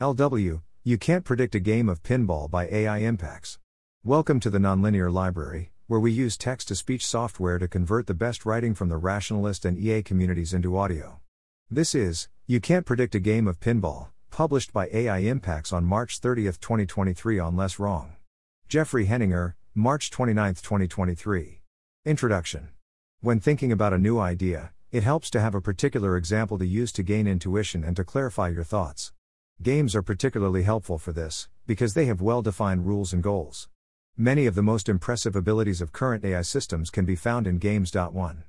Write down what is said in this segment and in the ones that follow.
LW, you can't predict a game of pinball by AI impacts. Welcome to the Nonlinear Library, where we use text to speech software to convert the best writing from the rationalist and EA communities into audio. This is You Can't Predict a Game of Pinball, published by AI Impacts on March 30, 2023 on Less Wrong. Jeffrey Heninger, March 29, 2023. Introduction. When thinking about a new idea, it helps to have a particular example to use to gain intuition and to clarify your thoughts. Games are particularly helpful for this, because they have well defined rules and goals. Many of the most impressive abilities of current AI systems can be found in Games.1.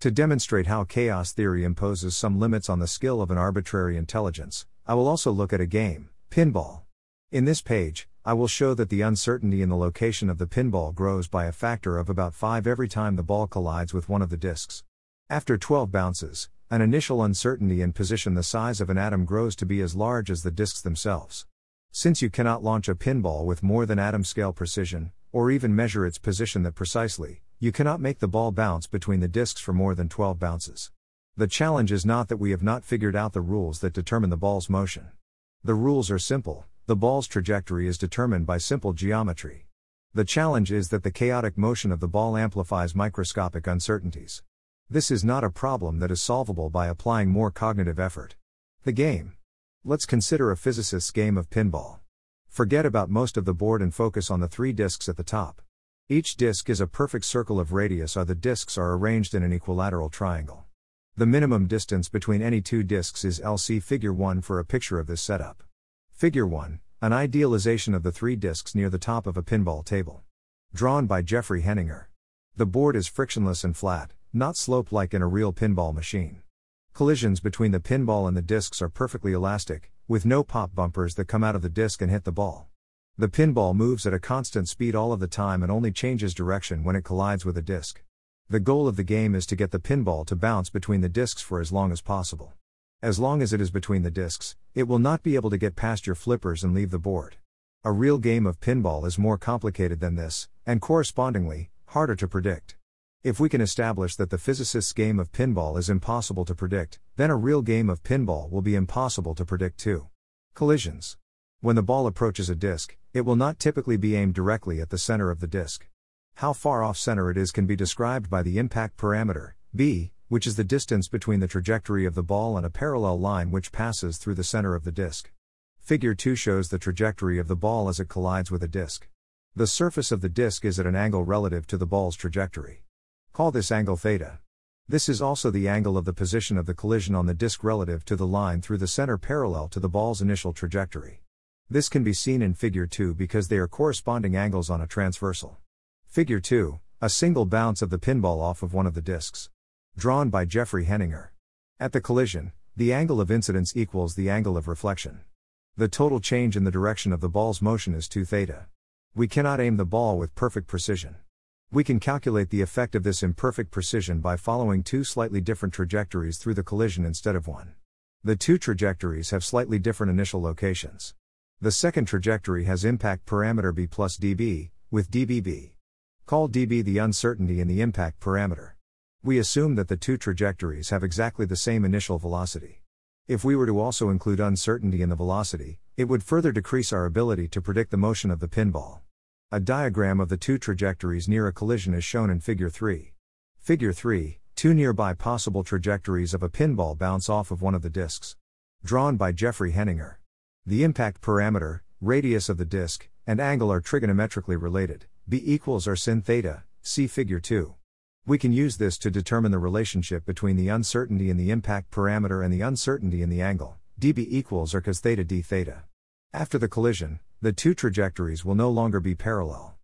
To demonstrate how chaos theory imposes some limits on the skill of an arbitrary intelligence, I will also look at a game, pinball. In this page, I will show that the uncertainty in the location of the pinball grows by a factor of about 5 every time the ball collides with one of the discs. After 12 bounces, an initial uncertainty in position the size of an atom grows to be as large as the disks themselves. Since you cannot launch a pinball with more than atom scale precision, or even measure its position that precisely, you cannot make the ball bounce between the disks for more than 12 bounces. The challenge is not that we have not figured out the rules that determine the ball's motion. The rules are simple, the ball's trajectory is determined by simple geometry. The challenge is that the chaotic motion of the ball amplifies microscopic uncertainties. This is not a problem that is solvable by applying more cognitive effort. The game. Let's consider a physicist's game of pinball. Forget about most of the board and focus on the three disks at the top. Each disk is a perfect circle of radius, or the disks are arranged in an equilateral triangle. The minimum distance between any two disks is LC Figure 1 for a picture of this setup. Figure 1 An idealization of the three disks near the top of a pinball table. Drawn by Jeffrey Heninger. The board is frictionless and flat, not slope like in a real pinball machine. Collisions between the pinball and the discs are perfectly elastic, with no pop bumpers that come out of the disc and hit the ball. The pinball moves at a constant speed all of the time and only changes direction when it collides with a disc. The goal of the game is to get the pinball to bounce between the discs for as long as possible. As long as it is between the discs, it will not be able to get past your flippers and leave the board. A real game of pinball is more complicated than this, and correspondingly, harder to predict. If we can establish that the physicist's game of pinball is impossible to predict, then a real game of pinball will be impossible to predict too. Collisions. When the ball approaches a disc, it will not typically be aimed directly at the center of the disc. How far off center it is can be described by the impact parameter, b, which is the distance between the trajectory of the ball and a parallel line which passes through the center of the disc. Figure 2 shows the trajectory of the ball as it collides with a disc. The surface of the disc is at an angle relative to the ball's trajectory. Call this angle theta. This is also the angle of the position of the collision on the disk relative to the line through the center parallel to the ball's initial trajectory. This can be seen in Figure 2 because they are corresponding angles on a transversal. Figure 2 A single bounce of the pinball off of one of the disks. Drawn by Jeffrey Heninger. At the collision, the angle of incidence equals the angle of reflection. The total change in the direction of the ball's motion is 2 theta. We cannot aim the ball with perfect precision. We can calculate the effect of this imperfect precision by following two slightly different trajectories through the collision instead of one. The two trajectories have slightly different initial locations. The second trajectory has impact parameter b plus db, with dbb. Call db the uncertainty in the impact parameter. We assume that the two trajectories have exactly the same initial velocity. If we were to also include uncertainty in the velocity, it would further decrease our ability to predict the motion of the pinball. A diagram of the two trajectories near a collision is shown in Figure 3. Figure 3 Two nearby possible trajectories of a pinball bounce off of one of the disks. Drawn by Jeffrey Heninger. The impact parameter, radius of the disk, and angle are trigonometrically related. B equals r sin theta, see Figure 2. We can use this to determine the relationship between the uncertainty in the impact parameter and the uncertainty in the angle. dB equals r cos theta d theta. After the collision, the two trajectories will no longer be parallel.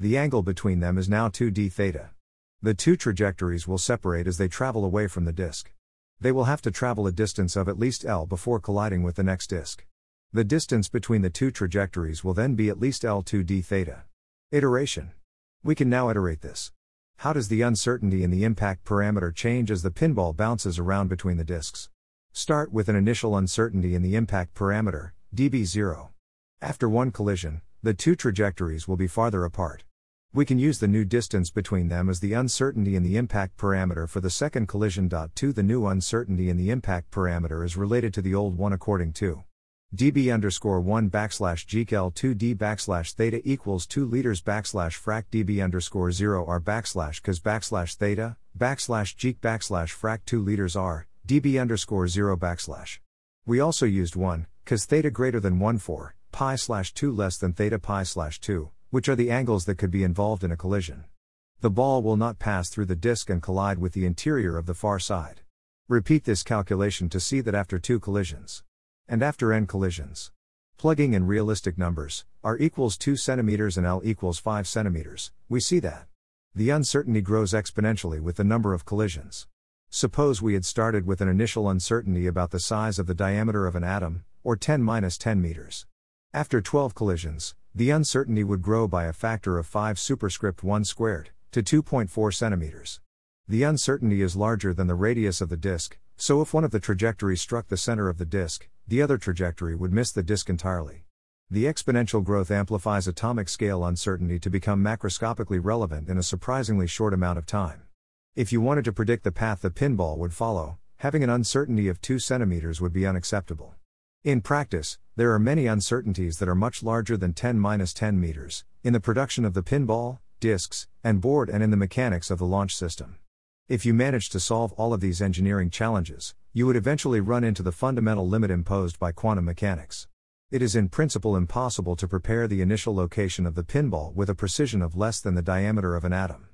The angle between them is now 2 d theta. The two trajectories will separate as they travel away from the disk. They will have to travel a distance of at least L before colliding with the next disk. The distance between the two trajectories will then be at least L2 d theta. Iteration. We can now iterate this. How does the uncertainty in the impact parameter change as the pinball bounces around between the disks? Start with an initial uncertainty in the impact parameter, dB0. After one collision, the two trajectories will be farther apart. We can use the new distance between them as the uncertainty in the impact parameter for the second collision. 2 The new uncertainty in the impact parameter is related to the old one according to db underscore 1 backslash gkel 2 d backslash theta equals 2 liters backslash frac db underscore 0 r backslash cos backslash theta backslash geek backslash frac 2 liters r db underscore 0 backslash. We also used 1, cos theta greater than 1 for pi slash 2 less than theta pi slash 2, which are the angles that could be involved in a collision. The ball will not pass through the disk and collide with the interior of the far side. Repeat this calculation to see that after two collisions and after n collisions. Plugging in realistic numbers, r equals 2 cm and l equals 5 cm, we see that the uncertainty grows exponentially with the number of collisions. Suppose we had started with an initial uncertainty about the size of the diameter of an atom, or 10 10 meters. After 12 collisions, the uncertainty would grow by a factor of 5 superscript 1 squared, to 2.4 centimeters. The uncertainty is larger than the radius of the disk, so if one of the trajectories struck the center of the disk, the other trajectory would miss the disk entirely. The exponential growth amplifies atomic scale uncertainty to become macroscopically relevant in a surprisingly short amount of time. If you wanted to predict the path the pinball would follow, having an uncertainty of 2 centimeters would be unacceptable. In practice, there are many uncertainties that are much larger than 10 10 meters, in the production of the pinball, disks, and board and in the mechanics of the launch system. If you manage to solve all of these engineering challenges, you would eventually run into the fundamental limit imposed by quantum mechanics. It is in principle impossible to prepare the initial location of the pinball with a precision of less than the diameter of an atom.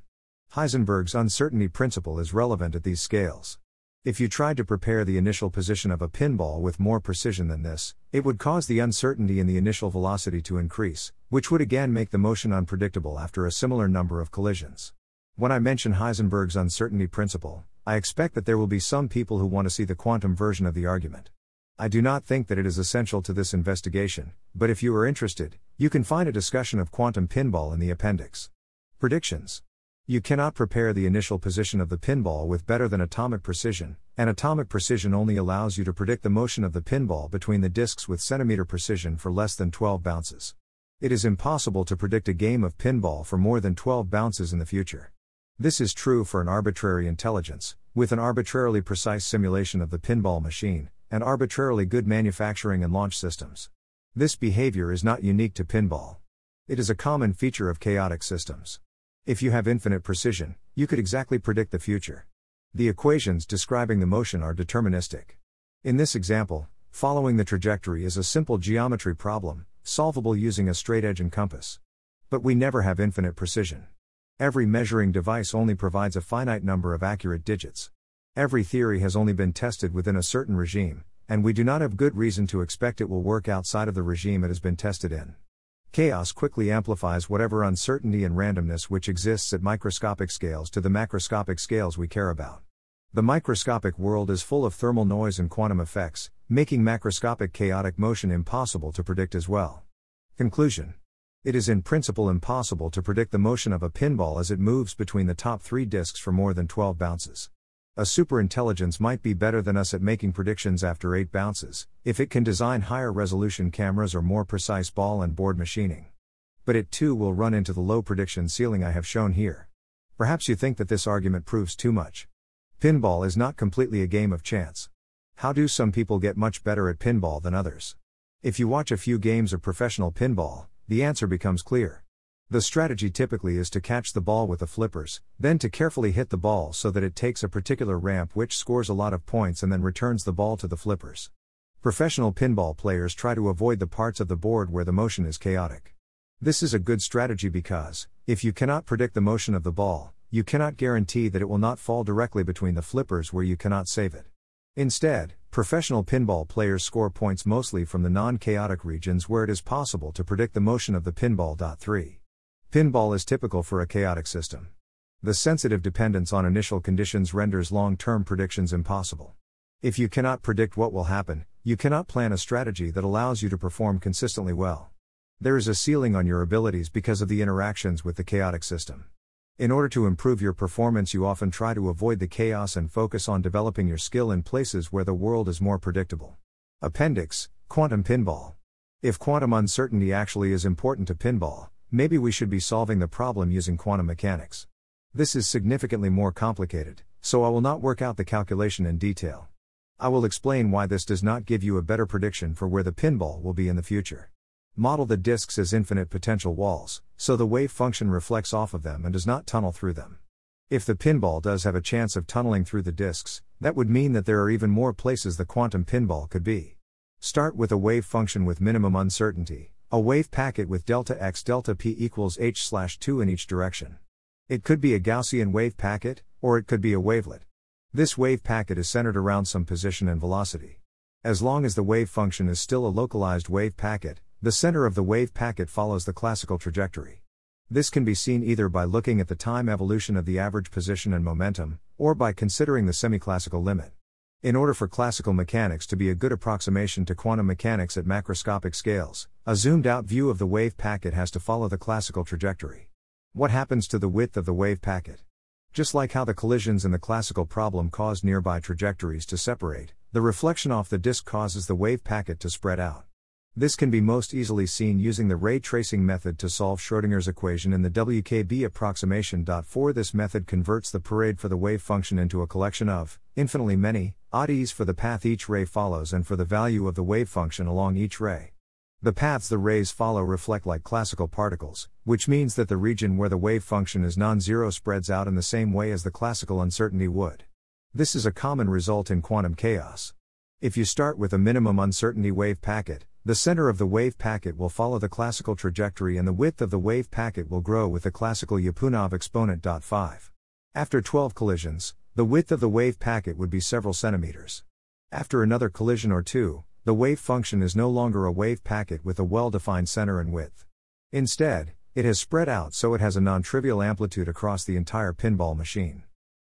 Heisenberg's uncertainty principle is relevant at these scales. If you tried to prepare the initial position of a pinball with more precision than this, it would cause the uncertainty in the initial velocity to increase, which would again make the motion unpredictable after a similar number of collisions. When I mention Heisenberg's uncertainty principle, I expect that there will be some people who want to see the quantum version of the argument. I do not think that it is essential to this investigation, but if you are interested, you can find a discussion of quantum pinball in the appendix. Predictions You cannot prepare the initial position of the pinball with better than atomic precision, and atomic precision only allows you to predict the motion of the pinball between the disks with centimeter precision for less than 12 bounces. It is impossible to predict a game of pinball for more than 12 bounces in the future. This is true for an arbitrary intelligence, with an arbitrarily precise simulation of the pinball machine, and arbitrarily good manufacturing and launch systems. This behavior is not unique to pinball. It is a common feature of chaotic systems. If you have infinite precision, you could exactly predict the future. The equations describing the motion are deterministic. In this example, following the trajectory is a simple geometry problem, solvable using a straight edge and compass. But we never have infinite precision. Every measuring device only provides a finite number of accurate digits. Every theory has only been tested within a certain regime, and we do not have good reason to expect it will work outside of the regime it has been tested in. Chaos quickly amplifies whatever uncertainty and randomness which exists at microscopic scales to the macroscopic scales we care about. The microscopic world is full of thermal noise and quantum effects, making macroscopic chaotic motion impossible to predict as well. Conclusion it is in principle impossible to predict the motion of a pinball as it moves between the top three disks for more than 12 bounces. A superintelligence might be better than us at making predictions after 8 bounces, if it can design higher resolution cameras or more precise ball and board machining. But it too will run into the low prediction ceiling I have shown here. Perhaps you think that this argument proves too much. Pinball is not completely a game of chance. How do some people get much better at pinball than others? If you watch a few games of professional pinball, the answer becomes clear. The strategy typically is to catch the ball with the flippers, then to carefully hit the ball so that it takes a particular ramp which scores a lot of points and then returns the ball to the flippers. Professional pinball players try to avoid the parts of the board where the motion is chaotic. This is a good strategy because, if you cannot predict the motion of the ball, you cannot guarantee that it will not fall directly between the flippers where you cannot save it. Instead, professional pinball players score points mostly from the non chaotic regions where it is possible to predict the motion of the pinball. 3. Pinball is typical for a chaotic system. The sensitive dependence on initial conditions renders long term predictions impossible. If you cannot predict what will happen, you cannot plan a strategy that allows you to perform consistently well. There is a ceiling on your abilities because of the interactions with the chaotic system. In order to improve your performance, you often try to avoid the chaos and focus on developing your skill in places where the world is more predictable. Appendix Quantum Pinball. If quantum uncertainty actually is important to pinball, maybe we should be solving the problem using quantum mechanics. This is significantly more complicated, so I will not work out the calculation in detail. I will explain why this does not give you a better prediction for where the pinball will be in the future. Model the disks as infinite potential walls, so the wave function reflects off of them and does not tunnel through them. If the pinball does have a chance of tunneling through the disks, that would mean that there are even more places the quantum pinball could be. Start with a wave function with minimum uncertainty, a wave packet with delta x delta p equals h slash 2 in each direction. It could be a Gaussian wave packet, or it could be a wavelet. This wave packet is centered around some position and velocity. As long as the wave function is still a localized wave packet, the center of the wave packet follows the classical trajectory. This can be seen either by looking at the time evolution of the average position and momentum, or by considering the semiclassical limit. In order for classical mechanics to be a good approximation to quantum mechanics at macroscopic scales, a zoomed out view of the wave packet has to follow the classical trajectory. What happens to the width of the wave packet? Just like how the collisions in the classical problem caused nearby trajectories to separate, the reflection off the disk causes the wave packet to spread out. This can be most easily seen using the ray tracing method to solve Schrodinger's equation in the WKB approximation. For this method converts the PDE for the wave function into a collection of infinitely many ODEs for the path each ray follows and for the value of the wave function along each ray. The paths the rays follow reflect like classical particles, which means that the region where the wave function is non zero spreads out in the same way as the classical uncertainty would. This is a common result in quantum chaos. If you start with a minimum uncertainty wave packet, the center of the wave packet will follow the classical trajectory and the width of the wave packet will grow with the classical Lyapunov exponent. 5. After 12 collisions, the width of the wave packet would be several centimeters. After another collision or two, the wave function is no longer a wave packet with a well defined center and width. Instead, it has spread out so it has a non trivial amplitude across the entire pinball machine.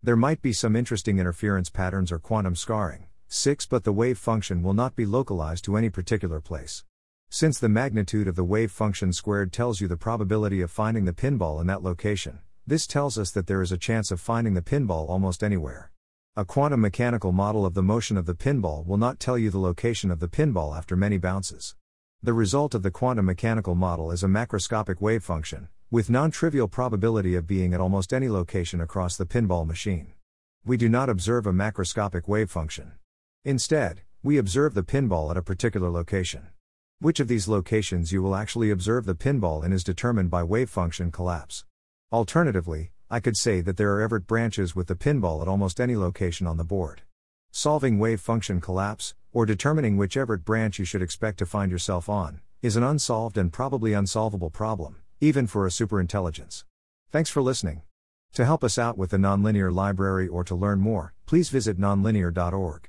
There might be some interesting interference patterns or quantum scarring. 6 But the wave function will not be localized to any particular place. Since the magnitude of the wave function squared tells you the probability of finding the pinball in that location, this tells us that there is a chance of finding the pinball almost anywhere. A quantum mechanical model of the motion of the pinball will not tell you the location of the pinball after many bounces. The result of the quantum mechanical model is a macroscopic wave function, with non trivial probability of being at almost any location across the pinball machine. We do not observe a macroscopic wave function. Instead, we observe the pinball at a particular location. Which of these locations you will actually observe the pinball in is determined by wave function collapse. Alternatively, I could say that there are Everett branches with the pinball at almost any location on the board. Solving wave function collapse, or determining which Everett branch you should expect to find yourself on, is an unsolved and probably unsolvable problem, even for a superintelligence. Thanks for listening. To help us out with the Nonlinear Library or to learn more, please visit nonlinear.org.